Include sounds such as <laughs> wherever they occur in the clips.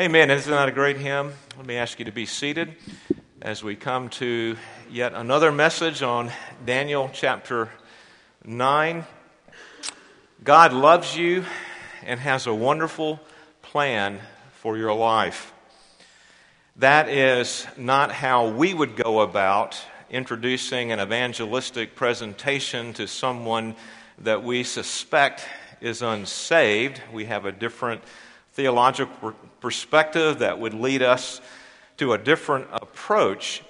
Amen. Isn't that a great hymn? Let me ask you to be seated as we come to yet another message on Daniel chapter 9. God loves you and has a wonderful plan for your life. That is not how we would go about introducing an evangelistic presentation to someone that we suspect is unsaved. We have a different theological perspective that would lead us to a different approach.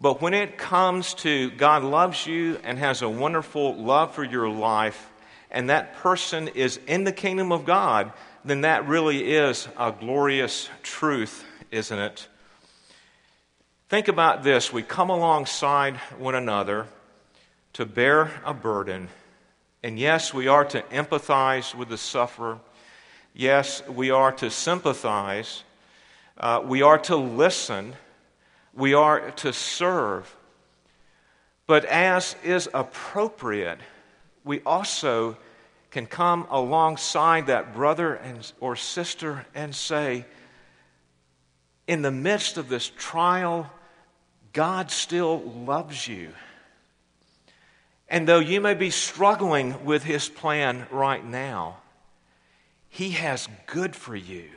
But when it comes to God loves you and has a wonderful love for your life, and that person is in the kingdom of God, then that really is a glorious truth, isn't it? Think about this. We come alongside one another to bear a burden. And yes, we are to empathize with the sufferer. Yes, we are to sympathize. Uh, we are to listen. We are to serve. But as is appropriate, we also can come alongside that brother and, or sister and say, in the midst of this trial, God still loves you. And though you may be struggling with his plan right now, he has good for you.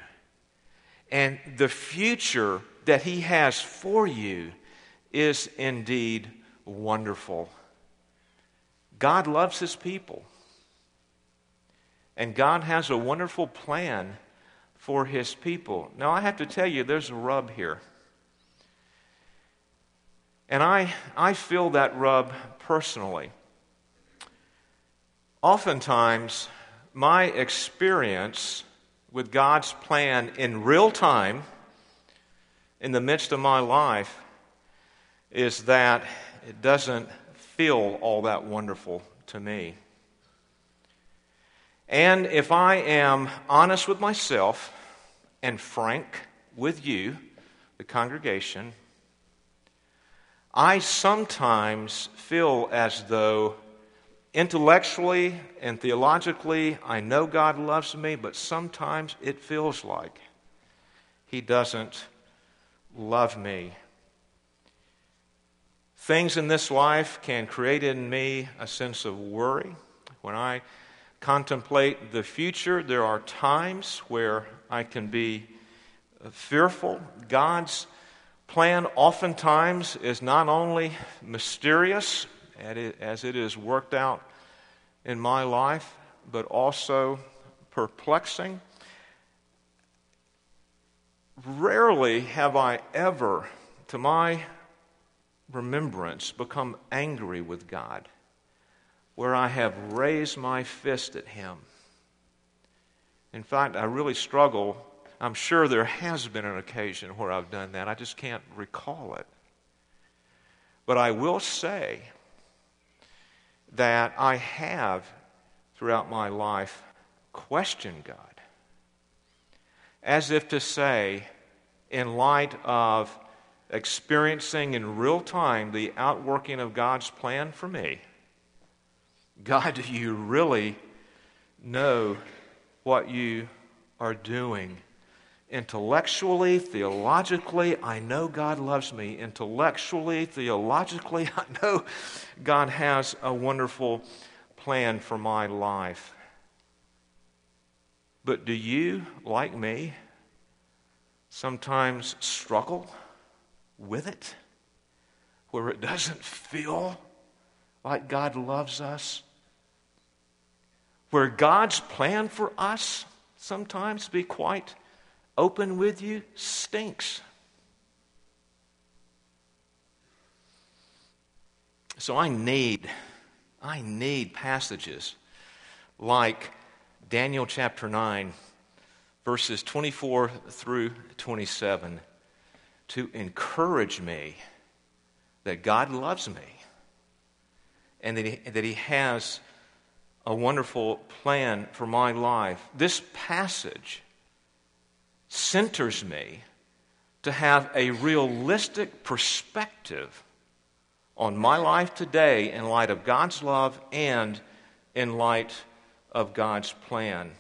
And the future that He has for you is indeed wonderful. God loves His people. And God has a wonderful plan for His people. Now, I have to tell you, there's a rub here. And I, I feel that rub personally. Oftentimes, my experience with God's plan in real time in the midst of my life is that it doesn't feel all that wonderful to me. And if I am honest with myself and frank with you, the congregation, I sometimes feel as though Intellectually and theologically, I know God loves me, but sometimes it feels like He doesn't love me. Things in this life can create in me a sense of worry. When I contemplate the future, there are times where I can be fearful. God's plan oftentimes is not only mysterious as it is worked out in my life, but also perplexing. Rarely have I ever, to my remembrance, become angry with God, where I have raised my fist at Him. In fact, I really struggle. I'm sure there has been an occasion where I've done that. I just can't recall it. But I will say that I have throughout my life questioned God. As if to say, in light of experiencing in real time the outworking of God's plan for me, God, do you really know what you are doing? Intellectually, theologically, I know God loves me. Intellectually, theologically, <laughs> I know God has a wonderful plan for my life. But do you, like me, sometimes struggle with it? Where it doesn't feel like God loves us? Where God's plan for us sometimes be quite open with you stinks. So I need, I need passages like Daniel chapter 9, verses 24 through 27, to encourage me that God loves me and that He, that he has a wonderful plan for my life. This passage centers me to have a realistic perspective on my life today in light of God's love and in light of God's plan.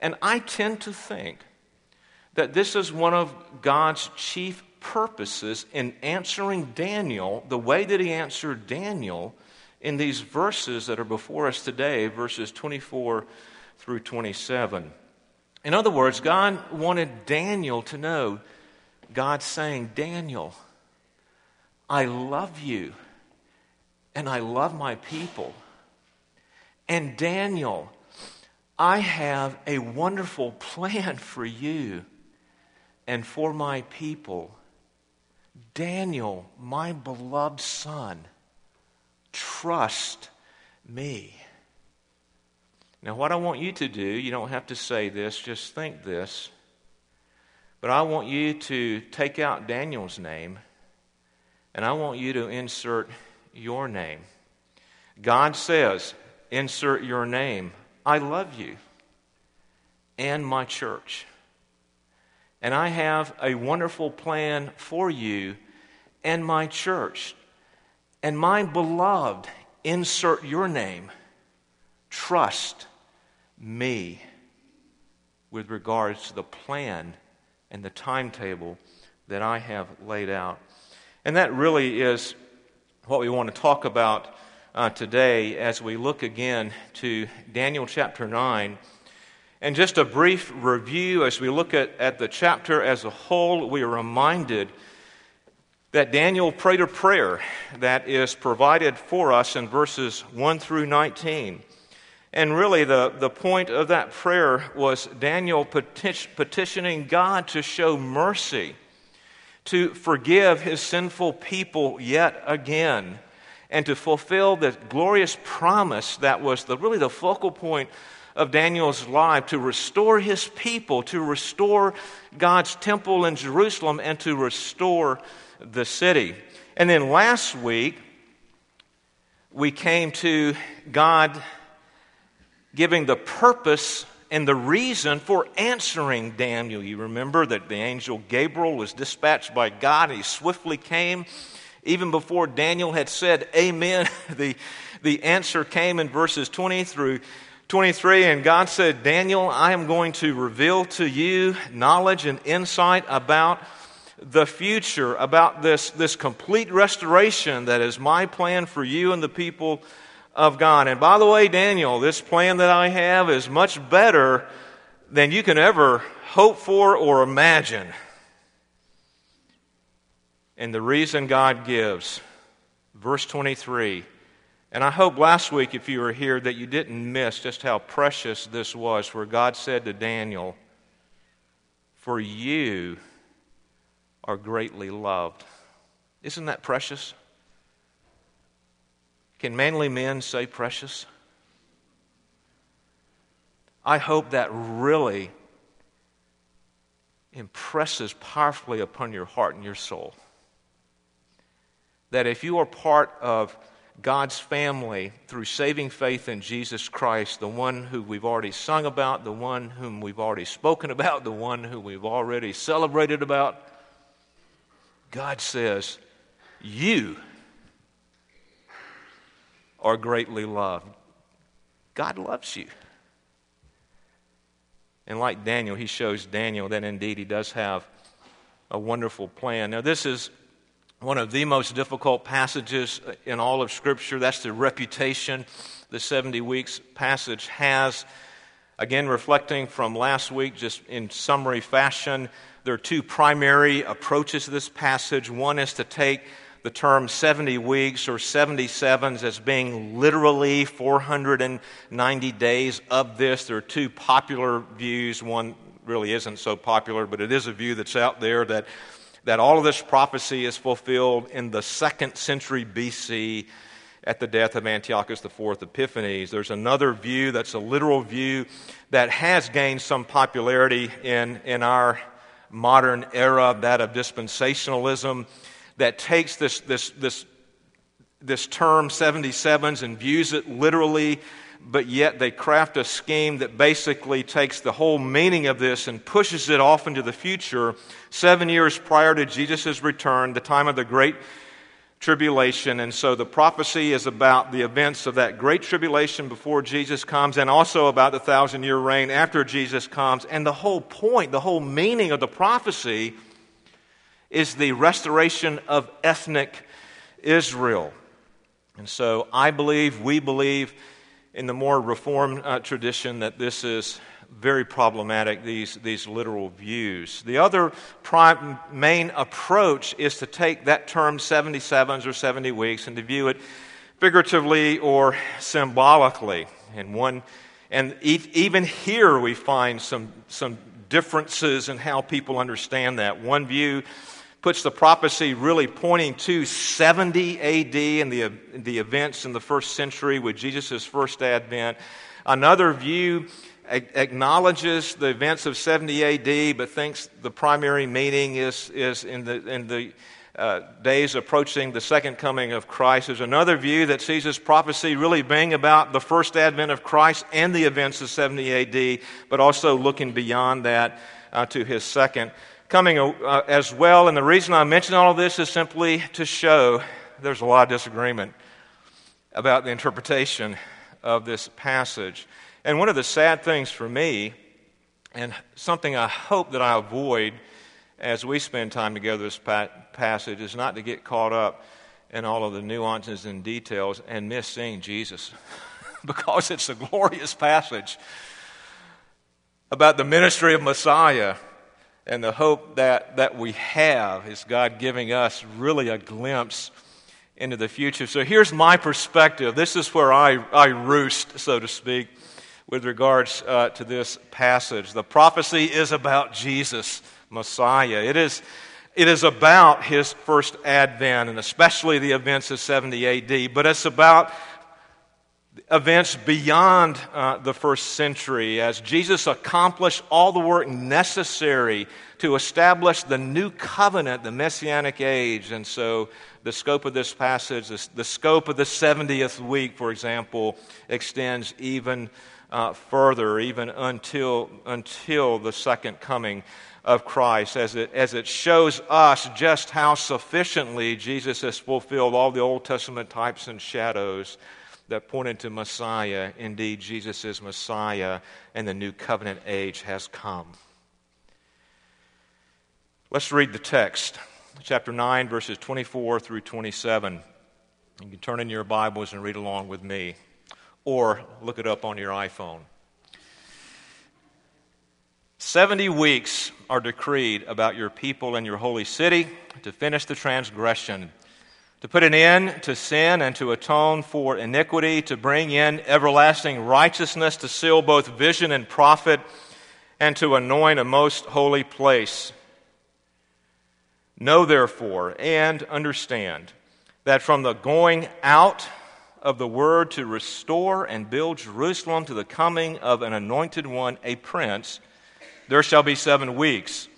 And I tend to think that this is one of God's chief purposes in answering Daniel the way that he answered Daniel in these verses that are before us today, verses 24 through 27. In other words, God wanted Daniel to know God saying, Daniel, I love you and I love my people. And Daniel, I have a wonderful plan for you and for my people. Daniel, my beloved son, trust me. Now, what I want you to do, you don't have to say this, just think this. But I want you to take out Daniel's name and I want you to insert your name. God says, insert your name. I love you and my church. And I have a wonderful plan for you and my church. And my beloved, insert your name. Trust me with regards to the plan and the timetable that I have laid out. And that really is what we want to talk about uh, today as we look again to Daniel chapter 9. And just a brief review as we look at, at the chapter as a whole, we are reminded that Daniel prayed a prayer that is provided for us in verses 1 through 19. And really, the, the point of that prayer was Daniel petitioning God to show mercy, to forgive his sinful people yet again, and to fulfill the glorious promise that was the, really the focal point of Daniel's life to restore his people, to restore God's temple in Jerusalem, and to restore the city. And then last week, we came to God giving the purpose and the reason for answering Daniel. You remember that the angel Gabriel was dispatched by God, he swiftly came. Even before Daniel had said amen, <laughs> the, the answer came in verses 20 through 23. And God said, Daniel, I am going to reveal to you knowledge and insight about the future, about this, this complete restoration that is my plan for you and the people of God. And by the way, Daniel, this plan that I have is much better than you can ever hope for or imagine. And the reason God gives, verse 23. And I hope last week, if you were here, that you didn't miss just how precious this was, where God said to Daniel, For you are greatly loved. Isn't that precious? Can manly men say precious? I hope that really impresses powerfully upon your heart and your soul. That if you are part of God's family through saving faith in Jesus Christ, the one who we've already sung about, the one whom we've already spoken about, the one who we've already celebrated about, God says, You are greatly loved. God loves you. And like Daniel, he shows Daniel that indeed he does have a wonderful plan. Now, this is one of the most difficult passages in all of Scripture. That's the reputation the 70 weeks passage has. Again, reflecting from last week, just in summary fashion, there are two primary approaches to this passage. One is to take the term 70 weeks or 77s as being literally 490 days of this. There are two popular views. One really isn't so popular, but it is a view that's out there that, that all of this prophecy is fulfilled in the second century BC at the death of Antiochus IV Epiphanes. There's another view that's a literal view that has gained some popularity in, in our modern era, that of dispensationalism that takes this, this, this, this term 77s and views it literally, but yet they craft a scheme that basically takes the whole meaning of this and pushes it off into the future, seven years prior to Jesus' return, the time of the great tribulation. And so the prophecy is about the events of that great tribulation before Jesus comes and also about the thousand year reign after Jesus comes. And the whole point, the whole meaning of the prophecy is the restoration of ethnic Israel. And so I believe, we believe in the more Reformed uh, tradition that this is very problematic, these, these literal views. The other prime, main approach is to take that term 77s or 70 weeks and to view it figuratively or symbolically. And, one, and even here we find some, some differences in how people understand that. One view puts the prophecy really pointing to 70 AD and the, the events in the first century with Jesus' first advent. Another view acknowledges the events of 70 AD, but thinks the primary meaning is, is in the, in the uh, days approaching the second coming of Christ. There's another view that sees this prophecy really being about the first advent of Christ and the events of 70 AD, but also looking beyond that uh, to his second coming uh, as well. And the reason I mention all of this is simply to show there's a lot of disagreement about the interpretation of this passage. And one of the sad things for me, and something I hope that I avoid as we spend time together this passage, is not to get caught up in all of the nuances and details and miss seeing Jesus. <laughs> because it's a glorious passage about the ministry of Messiah and the hope that, that we have is God giving us really a glimpse into the future. So here's my perspective. This is where I, I roost, so to speak with regards uh, to this passage. The prophecy is about Jesus, Messiah. It is, it is about his first advent, and especially the events of 70 AD, but it's about events beyond uh, the first century as Jesus accomplished all the work necessary to establish the new covenant, the messianic age. And so, the scope of this passage, the scope of the 70th week, for example, extends even uh, further, even until, until the second coming of Christ, as it, as it shows us just how sufficiently Jesus has fulfilled all the Old Testament types and shadows that pointed to Messiah. Indeed, Jesus is Messiah, and the new covenant age has come. Let's read the text, chapter 9, verses 24 through 27. You can turn in your Bibles and read along with me or look it up on your iPhone. 70 weeks are decreed about your people and your holy city to finish the transgression, to put an end to sin and to atone for iniquity, to bring in everlasting righteousness, to seal both vision and prophet, and to anoint a most holy place. Know therefore and understand that from the going out of the word to restore and build Jerusalem to the coming of an anointed one, a prince, there shall be seven weeks.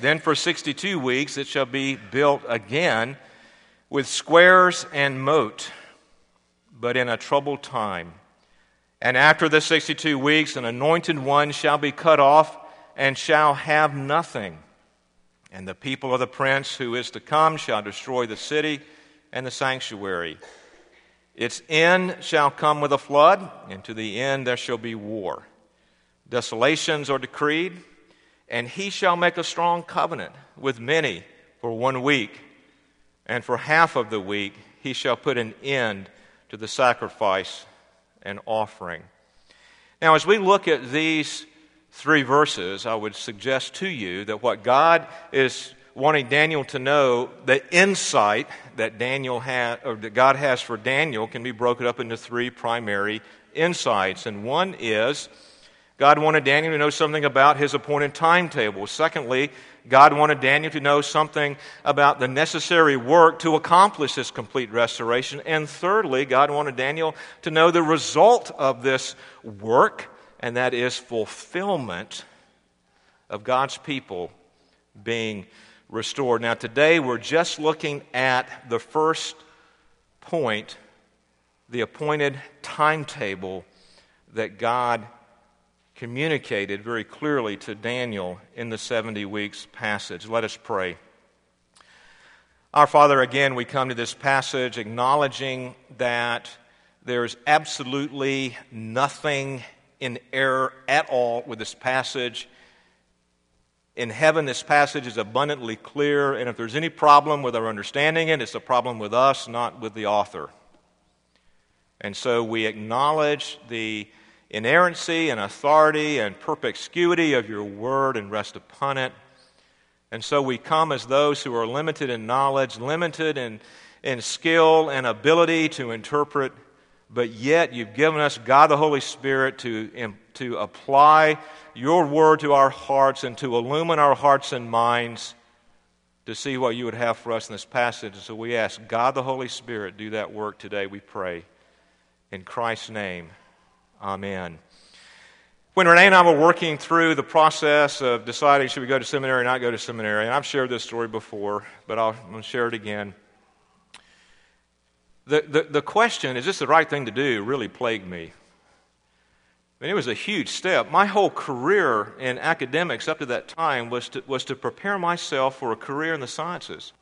Then for 62 weeks it shall be built again with squares and moat, but in a troubled time. And after the 62 weeks, an anointed one shall be cut off and shall have nothing. And the people of the prince who is to come shall destroy the city and the sanctuary. Its end shall come with a flood, and to the end there shall be war. Desolations are decreed, and he shall make a strong covenant with many for one week, and for half of the week he shall put an end to the sacrifice and offering. Now, as we look at these three verses, I would suggest to you that what God is wanting Daniel to know the insight that Daniel had, or that God has for Daniel can be broken up into three primary insights. And one is God wanted Daniel to know something about his appointed timetable. Secondly, God wanted Daniel to know something about the necessary work to accomplish this complete restoration. And thirdly, God wanted Daniel to know the result of this work, and that is fulfillment of God's people being restored. Now, today we're just looking at the first point, the appointed timetable that God communicated very clearly to Daniel in the 70 weeks passage. Let us pray. Our Father, again, we come to this passage acknowledging that there's absolutely nothing in error at all with this passage. In heaven, this passage is abundantly clear, and if there's any problem with our understanding it, it's a problem with us, not with the author. And so we acknowledge the inerrancy and authority and perspicuity of your word and rest upon it. And so we come as those who are limited in knowledge, limited in, in skill and ability to interpret, but yet you've given us God the Holy Spirit to, to apply your word to our hearts and to illumine our hearts and minds to see what you would have for us in this passage. And so we ask God the Holy Spirit do that work today, we pray. In Christ's name, amen. When Renee and I were working through the process of deciding should we go to seminary or not go to seminary, and I've shared this story before, but I'll, I'm share it again. The, the, the question, is this the right thing to do, really plagued me. I mean, it was a huge step. My whole career in academics up to that time was to, was to prepare myself for a career in the sciences.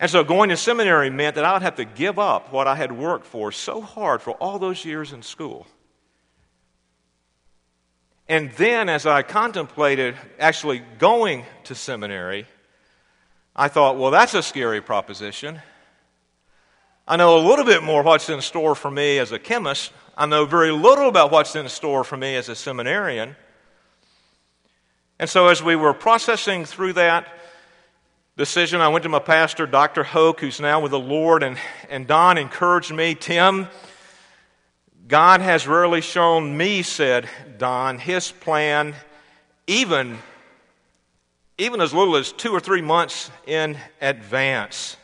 And so going to seminary meant that I would have to give up what I had worked for so hard for all those years in school. And then, as I contemplated actually going to seminary, I thought, well, that's a scary proposition. I know a little bit more what's in store for me as a chemist. I know very little about what's in store for me as a seminarian. And so, as we were processing through that decision, I went to my pastor, Dr. Hoke, who's now with the Lord, and, and Don encouraged me, Tim, God has rarely shown me, said Don, his plan, even, even as little as two or three months in advance.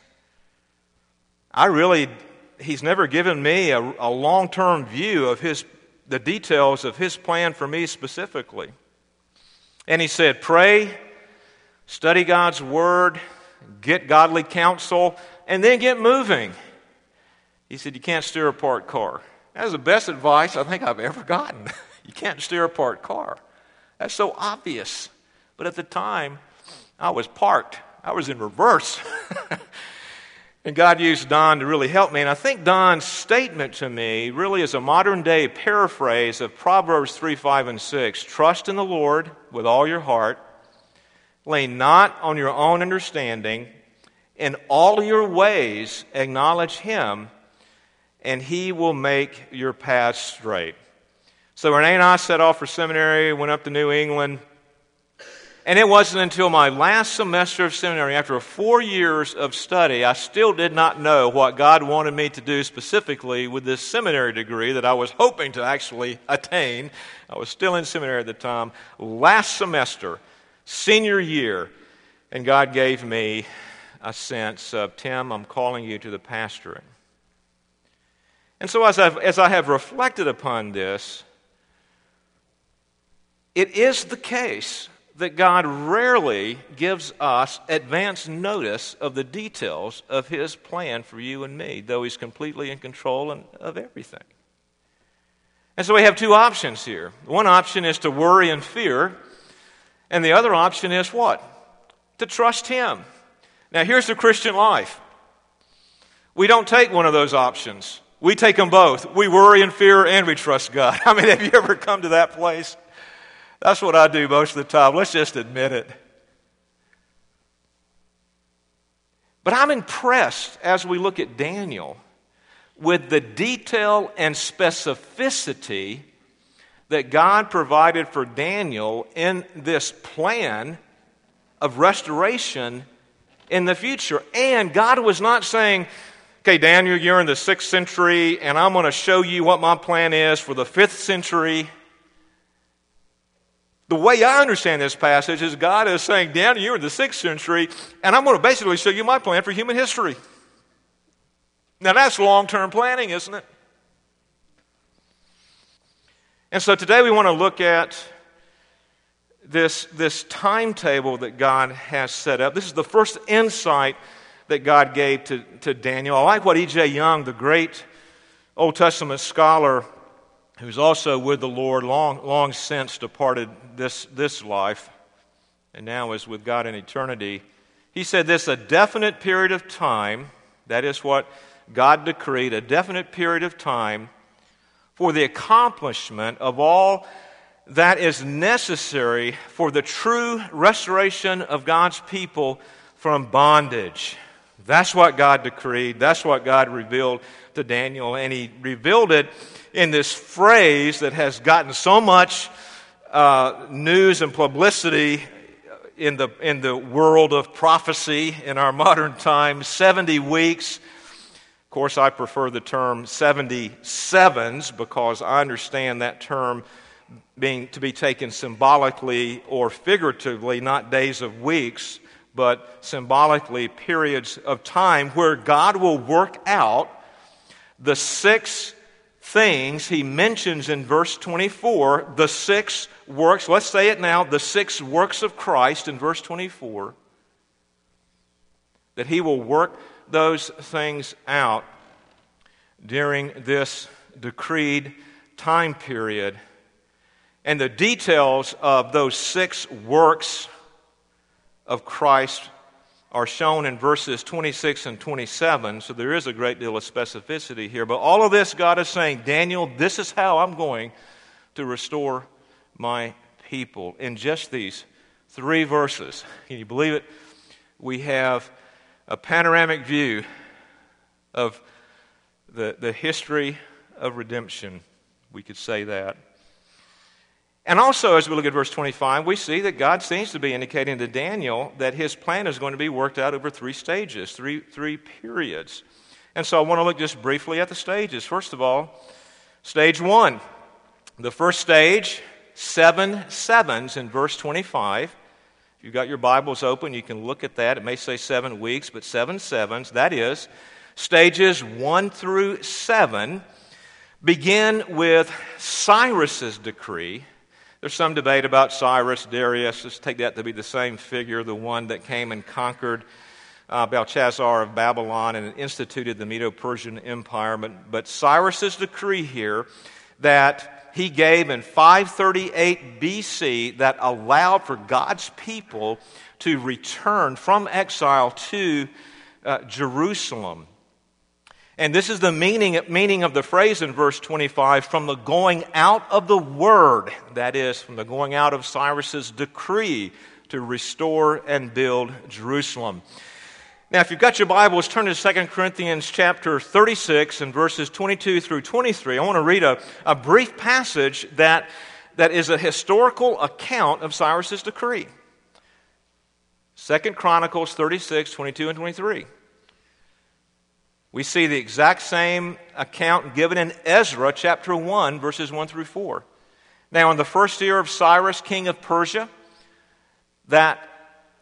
I really, he's never given me a, a long term view of his, the details of his plan for me specifically. And he said, Pray, study God's word, get godly counsel, and then get moving. He said, You can't steer a parked car. That was the best advice I think I've ever gotten. <laughs> you can't steer a parked car. That's so obvious. But at the time, I was parked, I was in reverse. <laughs> and God used Don to really help me. And I think Don's statement to me really is a modern day paraphrase of Proverbs 3, 5, and 6. Trust in the Lord with all your heart, lean not on your own understanding. In all your ways, acknowledge Him and He will make your path straight. So Renee and I set off for seminary, went up to New England. And it wasn't until my last semester of seminary, after four years of study, I still did not know what God wanted me to do specifically with this seminary degree that I was hoping to actually attain. I was still in seminary at the time. Last semester, senior year, and God gave me a sense of, Tim, I'm calling you to the pastoring. And so, as, I've, as I have reflected upon this, it is the case that God rarely gives us advance notice of the details of His plan for you and me, though He's completely in control of everything. And so we have two options here. One option is to worry and fear, and the other option is what? To trust Him. Now, here's the Christian life we don't take one of those options. We take them both. We worry and fear and we trust God. <laughs> I mean, have you ever come to that place? That's what I do most of the time. Let's just admit it. But I'm impressed as we look at Daniel with the detail and specificity that God provided for Daniel in this plan of restoration in the future. And God was not saying, Okay, Daniel, you're in the sixth century, and I'm going to show you what my plan is for the fifth century. The way I understand this passage is God is saying, Daniel, you're in the sixth century, and I'm going to basically show you my plan for human history. Now, that's long term planning, isn't it? And so today we want to look at this, this timetable that God has set up. This is the first insight that God gave to, to Daniel. I like what E.J. Young, the great Old Testament scholar, who's also with the Lord, long, long since departed this, this life, and now is with God in eternity, He said this a definite period of time, that is what God decreed, a definite period of time for the accomplishment of all that is necessary for the true restoration of God's people from bondage. That's what God decreed. That's what God revealed to Daniel. And he revealed it in this phrase that has gotten so much uh, news and publicity in the, in the world of prophecy in our modern times 70 weeks. Of course, I prefer the term 77s because I understand that term being to be taken symbolically or figuratively, not days of weeks, but symbolically periods of time where God will work out the six things. He mentions in verse 24, the six works, let's say it now, the six works of Christ in verse 24, that he will work those things out during this decreed time period and the details of those six works of Christ are shown in verses 26 and 27, so there is a great deal of specificity here. But all of this, God is saying, Daniel, this is how I'm going to restore my people. In just these three verses, can you believe it? We have a panoramic view of the, the history of redemption. We could say that. And also, as we look at verse 25, we see that God seems to be indicating to Daniel that his plan is going to be worked out over three stages, three, three periods. And so I want to look just briefly at the stages. First of all, stage one. The first stage, seven sevens in verse 25. If you've got your Bibles open, you can look at that. It may say seven weeks, but seven sevens. That is, stages one through seven begin with Cyrus's decree there's some debate about Cyrus, Darius. Let's take that to be the same figure, the one that came and conquered uh, Belshazzar of Babylon and instituted the Medo Persian Empire. But, but Cyrus's decree here that he gave in 538 BC that allowed for God's people to return from exile to uh, Jerusalem. And this is the meaning, meaning of the phrase in verse 25 from the going out of the word, that is, from the going out of Cyrus's decree to restore and build Jerusalem. Now, if you've got your Bibles, turn to 2 Corinthians chapter 36 and verses 22 through 23. I want to read a, a brief passage that, that is a historical account of Cyrus's decree. 2 Chronicles 36, 22 and 23. We see the exact same account given in Ezra chapter 1, verses 1 through 4. Now, in the first year of Cyrus, king of Persia, that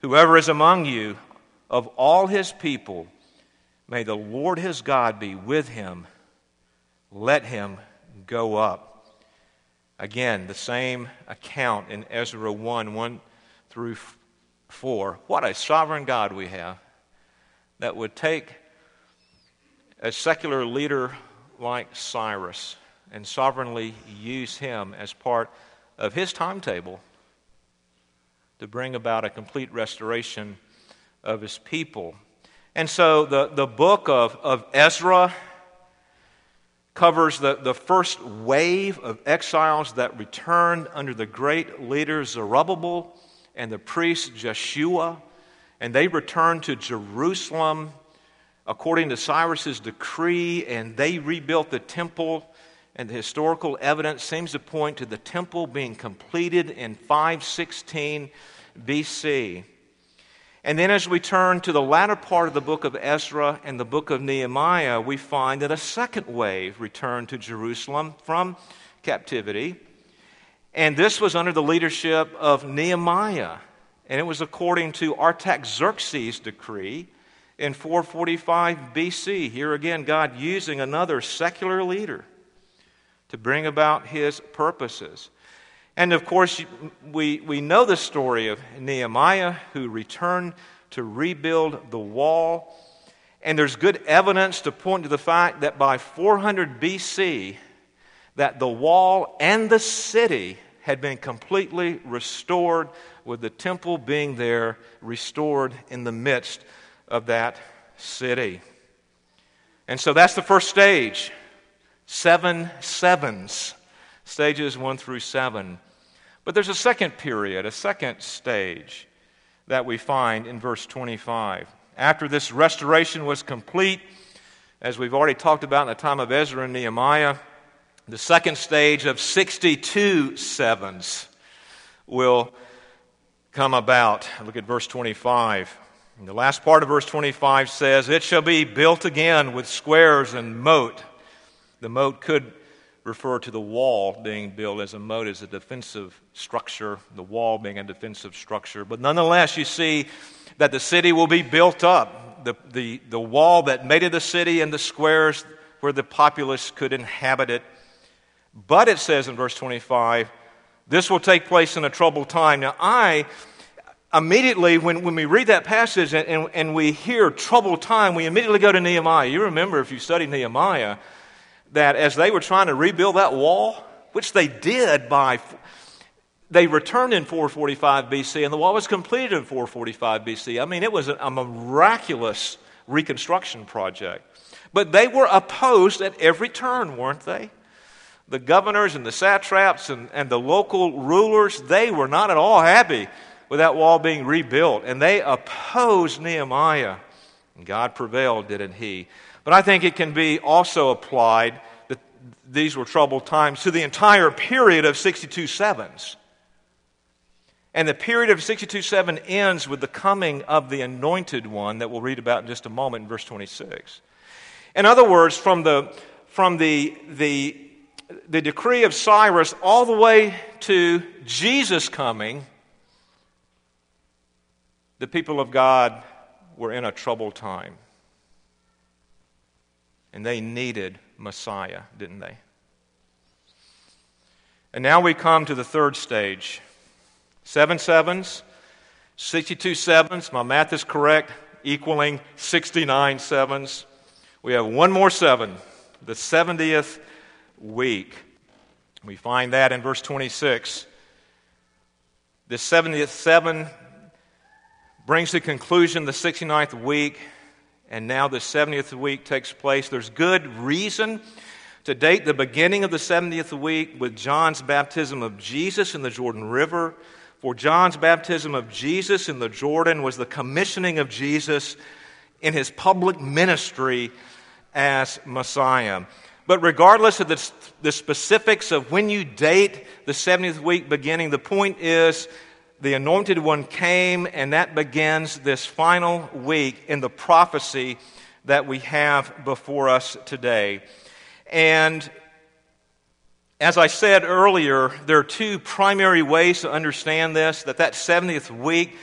Whoever is among you, of all his people, may the Lord his God be with him. Let him go up. Again, the same account in Ezra 1 1 through 4. What a sovereign God we have that would take a secular leader like Cyrus and sovereignly use him as part of his timetable to bring about a complete restoration of his people. And so the, the book of, of Ezra covers the, the first wave of exiles that returned under the great leaders Zerubbabel and the priest Joshua and they returned to Jerusalem according to Cyrus's decree, and they rebuilt the temple. And the historical evidence seems to point to the temple being completed in 516 BC. And then, as we turn to the latter part of the book of Ezra and the book of Nehemiah, we find that a second wave returned to Jerusalem from captivity. And this was under the leadership of Nehemiah. and it was according to Artaxerxes' decree in 445 BC. Here again, God using another secular leader to bring about his purposes. And of course, we, we know the story of Nehemiah who returned to rebuild the wall. And there's good evidence to point to the fact that by 400 BC, that the wall and the city had been completely restored, with the temple being there restored in the midst of that city. And so that's the first stage seven sevens, stages one through seven. But there's a second period, a second stage that we find in verse 25. After this restoration was complete, as we've already talked about in the time of Ezra and Nehemiah, the second stage of 62 sevens will come about. Look at verse 25. And the last part of verse 25 says, It shall be built again with squares and moat. The moat could refer to the wall being built as a moat as a defensive structure, the wall being a defensive structure. But nonetheless, you see that the city will be built up. The, the, the wall that made it a city and the squares where the populace could inhabit it but it says in verse 25, this will take place in a troubled time. Now, I immediately, when, when we read that passage and, and, and we hear troubled time, we immediately go to Nehemiah. You remember, if you study Nehemiah, that as they were trying to rebuild that wall, which they did by they returned in 445 BC, and the wall was completed in 445 BC. I mean, it was a, a, miraculous reconstruction project. But they were opposed at every turn, weren't they? the governors and the satraps and, and the local rulers, they were not at all happy with that wall being rebuilt. And they opposed Nehemiah. And God prevailed, didn't he? But I think it can be also applied that these were troubled times to the entire period of 62 sevens. And the period of 62 7 ends with the coming of the anointed one that we'll read about in just a moment in verse 26. In other words, from the, from the, the the decree of Cyrus all the way to Jesus coming, the people of God were in a troubled time. And they needed Messiah, didn't they? And now we come to the third stage. Seven sevens, 62 sevens, my math is correct, equaling 69 sevens. We have one more seven, the 70th week. We find that in verse 26. The 70th seven brings to conclusion the 69th week, and now the 70th week takes place. There's good reason to date the beginning of the 70th week with John's baptism of Jesus in the Jordan River. For John's baptism of Jesus in the Jordan was the commissioning of Jesus in his public ministry as Messiah. But regardless of the, the specifics of when you date the 70th week beginning, the point is the anointed one came, and that begins this final week in the prophecy that we have before us today. And as I said earlier, there are two primary ways to understand this that that 70th week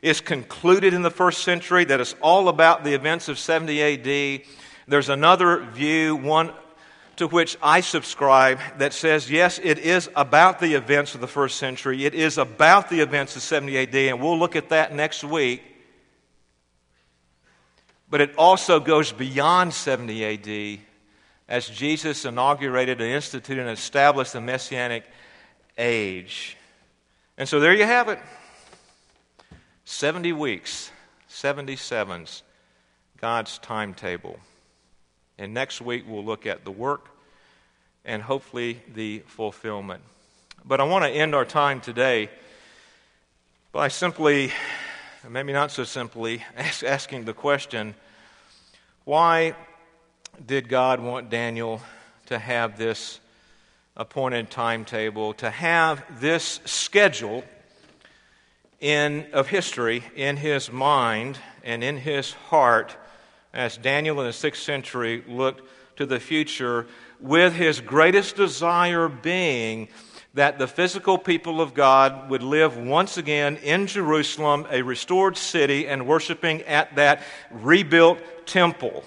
is concluded in the first century, that it's all about the events of 70 AD. There's another view, one to which I subscribe that says, yes, it is about the events of the first century. It is about the events of 70 AD, and we'll look at that next week. But it also goes beyond 70 AD as Jesus inaugurated and instituted and established the Messianic age. And so there you have it 70 weeks, 77s, God's timetable. And next week, we'll look at the work and hopefully the fulfillment. But I want to end our time today by simply, maybe not so simply, <laughs> asking the question why did God want Daniel to have this appointed timetable, to have this schedule in, of history in his mind and in his heart? As Daniel in the sixth century looked to the future, with his greatest desire being that the physical people of God would live once again in Jerusalem, a restored city, and worshiping at that rebuilt temple.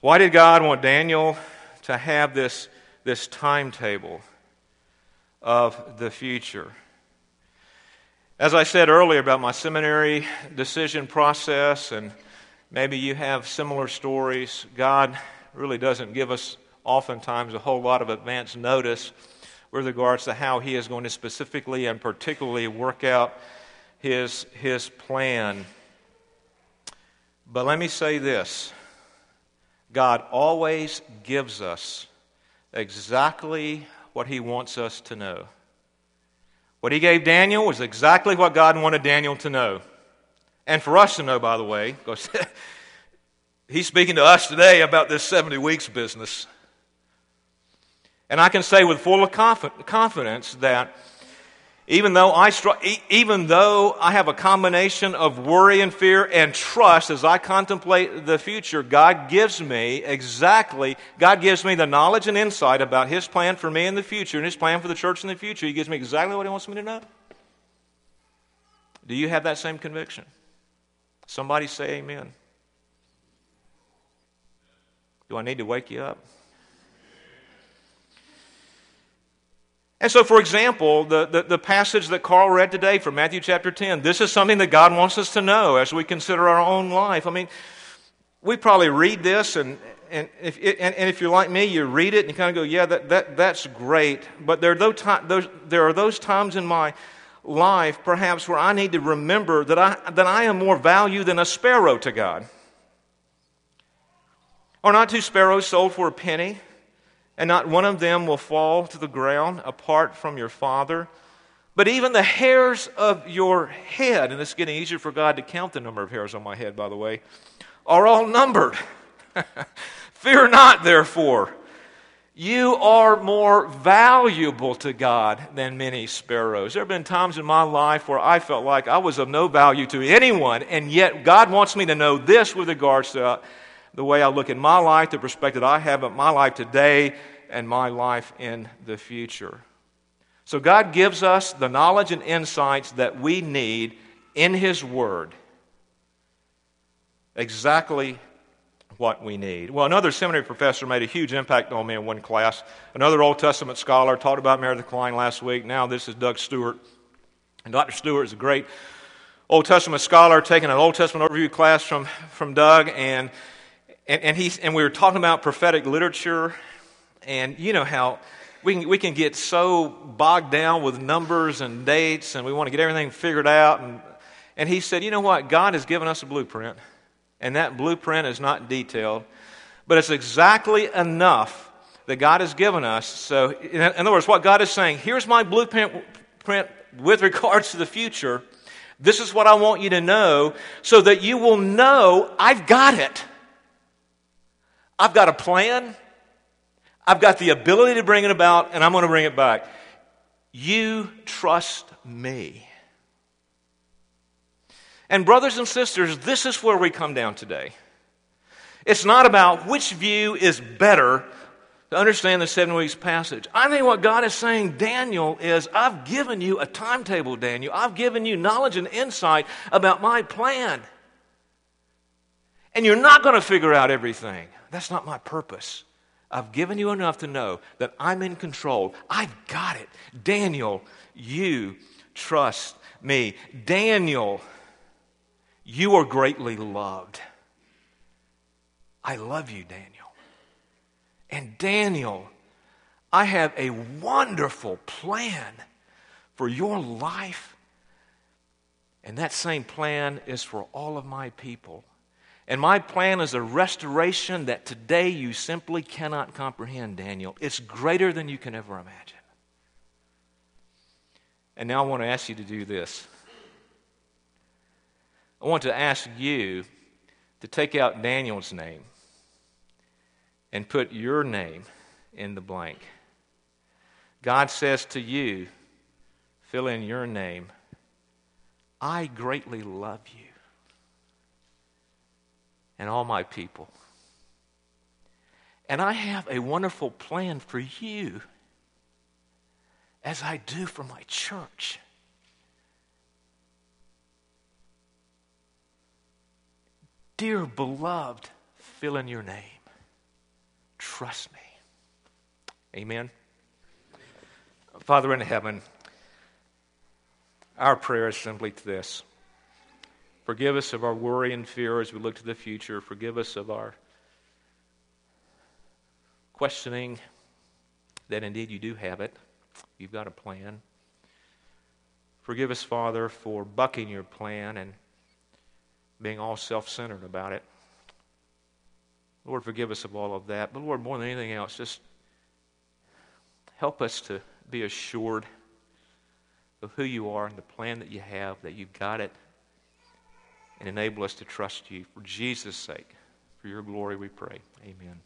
Why did God want Daniel to have this, this timetable of the future? As I said earlier about my seminary decision process, and maybe you have similar stories, God really doesn't give us oftentimes a whole lot of advance notice with regards to how He is going to specifically and particularly work out His, his plan. But let me say this God always gives us exactly what He wants us to know. What he gave Daniel was exactly what God wanted Daniel to know. And for us to know, by the way, because <laughs> he's speaking to us today about this 70 weeks business. And I can say with full confidence that even though I even though I have a combination of worry and fear and trust as I contemplate the future, God gives me exactly God gives me the knowledge and insight about his plan for me in the future and his plan for the church in the future. He gives me exactly what he wants me to know. Do you have that same conviction? Somebody say amen. Do I need to wake you up? And so, for example, the, the, the, passage that Carl read today from Matthew chapter 10, this is something that God wants us to know as we consider our own life. I mean, we probably read this, and, and, if, and, and if you're like me, you read it and you kind of go, yeah, that, that, that's great. But there are, those, those, there are those times in my life, perhaps, where I need to remember that I, that I am more value than a sparrow to God. Are not two sparrows sold for a penny? And not one of them will fall to the ground apart from your Father. But even the hairs of your head, and it's getting easier for God to count the number of hairs on my head, by the way, are all numbered. <laughs> Fear not, therefore. You are more valuable to God than many sparrows. There have been times in my life where I felt like I was of no value to anyone, and yet God wants me to know this with regards to the way I look at my life, the perspective I have of my life today, and my life in the future. So, God gives us the knowledge and insights that we need in His Word. Exactly what we need. Well, another seminary professor made a huge impact on me in one class. Another Old Testament scholar talked about Meredith Kline last week. Now, this is Doug Stuart. And Dr. Stuart is a great Old Testament scholar, taking an Old Testament overview class from, from Doug, and and, and, he's, and we were talking about prophetic literature, and you know how we can, we can get so bogged down with numbers and dates, and we want to get everything figured out. And, and he said, You know what? God has given us a blueprint, and that blueprint is not detailed, but it's exactly enough that God has given us. So, in, in other words, what God is saying here's my blueprint with regards to the future. This is what I want you to know so that you will know I've got it. I've got a plan. I've got the ability to bring it about, and I'm going to bring it back. You trust me. And, brothers and sisters, this is where we come down today. It's not about which view is better to understand the seven weeks passage. I think what God is saying, Daniel, is I've given you a timetable, Daniel. I've given you knowledge and insight about my plan. And you're not going to figure out everything. That's not my purpose. I've given you enough to know that I'm in control. I've got it. Daniel, you trust me. Daniel, you are greatly loved. I love you, Daniel. And Daniel, I have a wonderful plan for your life. And that same plan is for all of my people. And my plan is a restoration that today you simply cannot comprehend, Daniel. It's greater than you can ever imagine. And now I want to ask you to do this. I want to ask you to take out Daniel's name and put your name in the blank. God says to you, fill in your name, I greatly love you and all my people. And I have a wonderful plan for you. as I do for my church. Dear beloved, fill in your name. Trust me. Amen. Father in heaven, our prayer is simply to this. Forgive us of our worry and fear as we look to the future. Forgive us of our questioning that indeed you do have it. You've got a plan. Forgive us, Father, for bucking your plan and being all self centered about it. Lord, forgive us of all of that. But Lord, more than anything else, just help us to be assured of who you are and the plan that you have, that you've got it, and enable us to trust you. For Jesus' sake, for your glory, we pray. Amen.